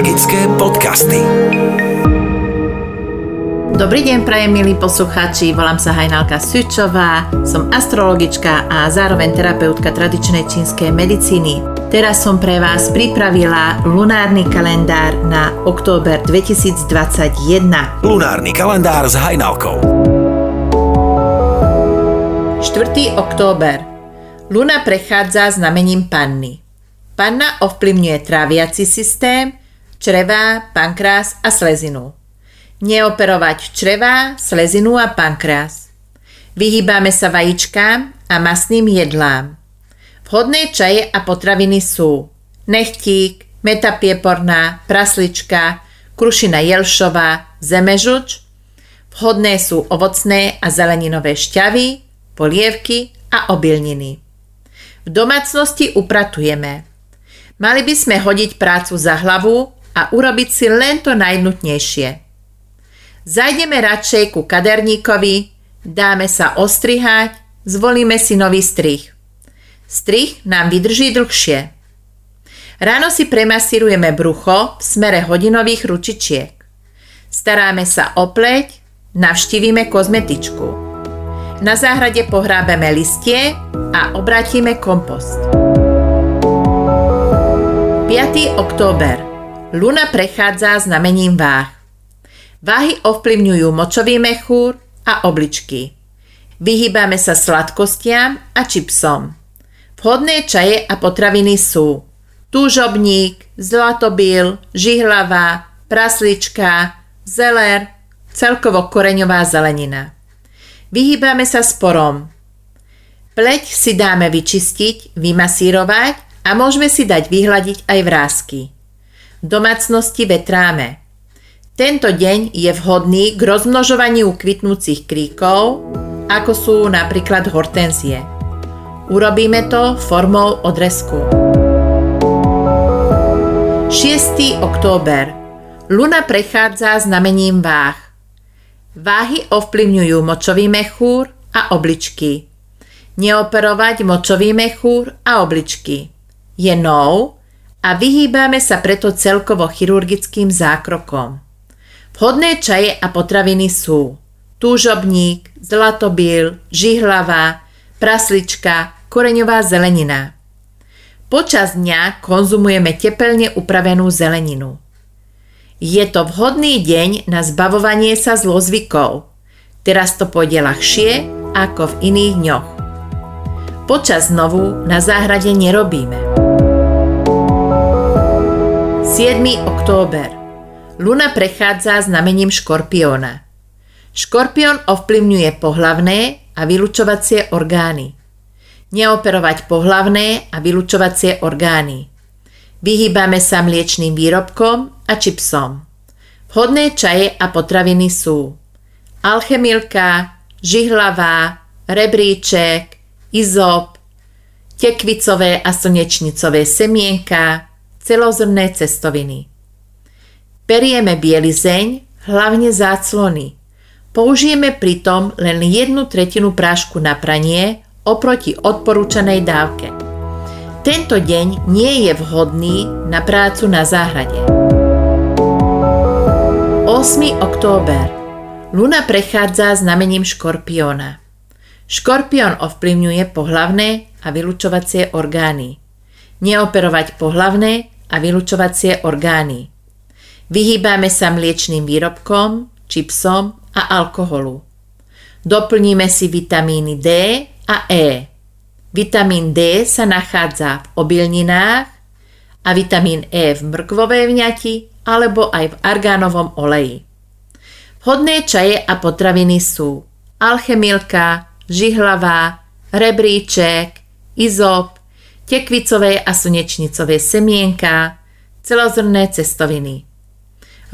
Magické podcasty. Dobrý deň, prajem milí poslucháči, volám sa Hajnalka Sučová, som astrologička a zároveň terapeutka tradičnej čínskej medicíny. Teraz som pre vás pripravila lunárny kalendár na október 2021. Lunárny kalendár s Hajnalkou. 4. október. Luna prechádza znamením panny. Panna ovplyvňuje tráviaci systém, črevá, pankrás a slezinu. Neoperovať črevá, slezinu a pankrás. Vyhýbame sa vajíčkám a masným jedlám. Vhodné čaje a potraviny sú nechtík, metapieporná, praslička, krušina jelšová, zemežuč. Vhodné sú ovocné a zeleninové šťavy, polievky a obilniny. V domácnosti upratujeme. Mali by sme hodiť prácu za hlavu a urobiť si len to najnutnejšie. Zajdeme radšej ku kaderníkovi, dáme sa ostrihať, zvolíme si nový strih. Strih nám vydrží dlhšie. Ráno si premasírujeme brucho v smere hodinových ručičiek. Staráme sa o pleť, navštívime kozmetičku. Na záhrade pohrábeme listie a obrátime kompost. 5. október. Luna prechádza znamením váh. Váhy ovplyvňujú močový mechúr a obličky. Vyhýbame sa sladkostiam a čipsom. Vhodné čaje a potraviny sú túžobník, zlatobil, žihlava, praslička, zeler, celkovo koreňová zelenina. Vyhýbame sa sporom. Pleť si dáme vyčistiť, vymasírovať a môžeme si dať vyhľadiť aj vrázky. Domácnosti vetráme. Tento deň je vhodný k rozmnožovaniu kvitnúcich kríkov, ako sú napríklad hortenzie. Urobíme to formou odresku. 6. október. Luna prechádza znamením váh. Váhy ovplyvňujú močový mechúr a obličky. Neoperovať močový mechúr a obličky je nou a vyhýbame sa preto celkovo chirurgickým zákrokom. Vhodné čaje a potraviny sú túžobník, zlatobil, žihlava, praslička, koreňová zelenina. Počas dňa konzumujeme tepelne upravenú zeleninu. Je to vhodný deň na zbavovanie sa zlozvykov. Teraz to pôjde ľahšie ako v iných dňoch. Počas znovu na záhrade nerobíme. 7. október. Luna prechádza znamením škorpióna. Škorpión ovplyvňuje pohlavné a vylučovacie orgány. Neoperovať pohlavné a vylučovacie orgány. Vyhýbame sa mliečným výrobkom a čipsom. Vhodné čaje a potraviny sú alchemilka, žihlavá, rebríček, izop, tekvicové a slnečnicové semienka, celozrné cestoviny. Perieme bielizeň, hlavne záclony. Použijeme pritom len jednu tretinu prášku na pranie oproti odporúčanej dávke. Tento deň nie je vhodný na prácu na záhrade. 8. október. Luna prechádza znamením škorpióna. Škorpión ovplyvňuje pohlavné a vylučovacie orgány. Neoperovať pohlavné a vylučovacie orgány. Vyhýbame sa mliečným výrobkom, čipsom a alkoholu. Doplníme si vitamíny D a E. Vitamín D sa nachádza v obilninách a vitamín E v mrkvovej vňati alebo aj v argánovom oleji. Vhodné čaje a potraviny sú alchemilka, žihlavá, rebríček, izop, tekvicové a slnečnicové semienka, celozrné cestoviny.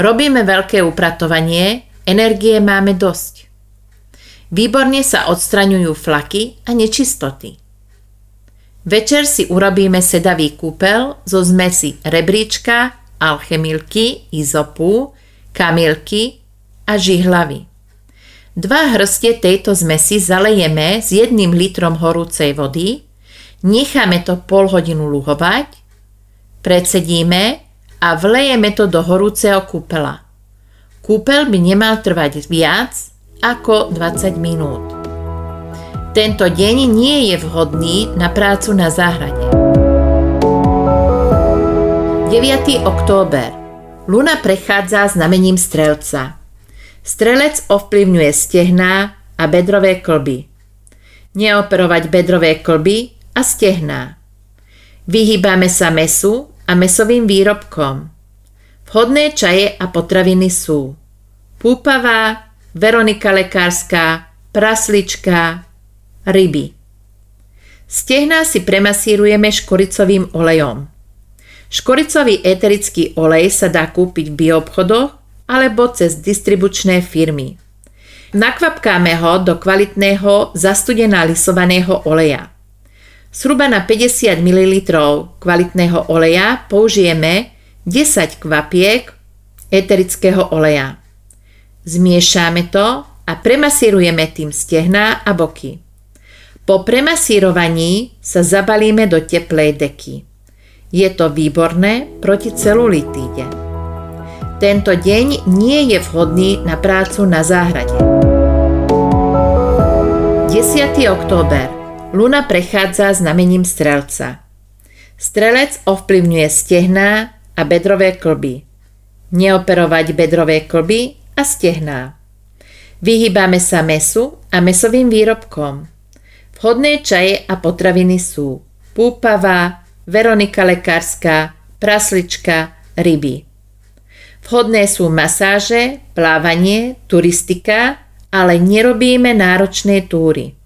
Robíme veľké upratovanie, energie máme dosť. Výborne sa odstraňujú flaky a nečistoty. Večer si urobíme sedavý kúpel zo zmesi rebríčka, alchemilky, izopu, kamilky a žihlavy. Dva hrstie tejto zmesi zalejeme s jedným litrom horúcej vody Necháme to pol hodinu luhovať, predsedíme a vlejeme to do horúceho kúpela. Kúpel by nemal trvať viac ako 20 minút. Tento deň nie je vhodný na prácu na záhrade. 9. október. Luna prechádza znamením strelca. Strelec ovplyvňuje stehná a bedrové klby. Neoperovať bedrové klby a stehná. Vyhýbame sa mesu a mesovým výrobkom. Vhodné čaje a potraviny sú púpavá, Veronika lekárska, praslička, ryby. Stehná si premasírujeme škoricovým olejom. Škoricový eterický olej sa dá kúpiť v bioobchodoch alebo cez distribučné firmy. Nakvapkáme ho do kvalitného zastudená lisovaného oleja. Zhruba na 50 ml kvalitného oleja použijeme 10 kvapiek eterického oleja. Zmiešame to a premasírujeme tým stehná a boky. Po premasírovaní sa zabalíme do teplej deky. Je to výborné proti celulitíde. Tento deň nie je vhodný na prácu na záhrade. 10. október Luna prechádza znamením strelca. Strelec ovplyvňuje stehná a bedrové klby. Neoperovať bedrové klby a stehná. Vyhýbame sa mesu a mesovým výrobkom. Vhodné čaje a potraviny sú púpavá, Veronika lekárska, praslička, ryby. Vhodné sú masáže, plávanie, turistika, ale nerobíme náročné túry.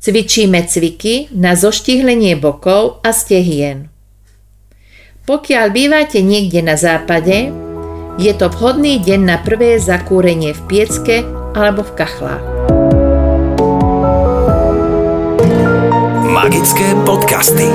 Cvičíme cviky na zoštihlenie bokov a stehien. Pokiaľ bývate niekde na západe, je to vhodný deň na prvé zakúrenie v piecke alebo v kachlách. Magické podcasty.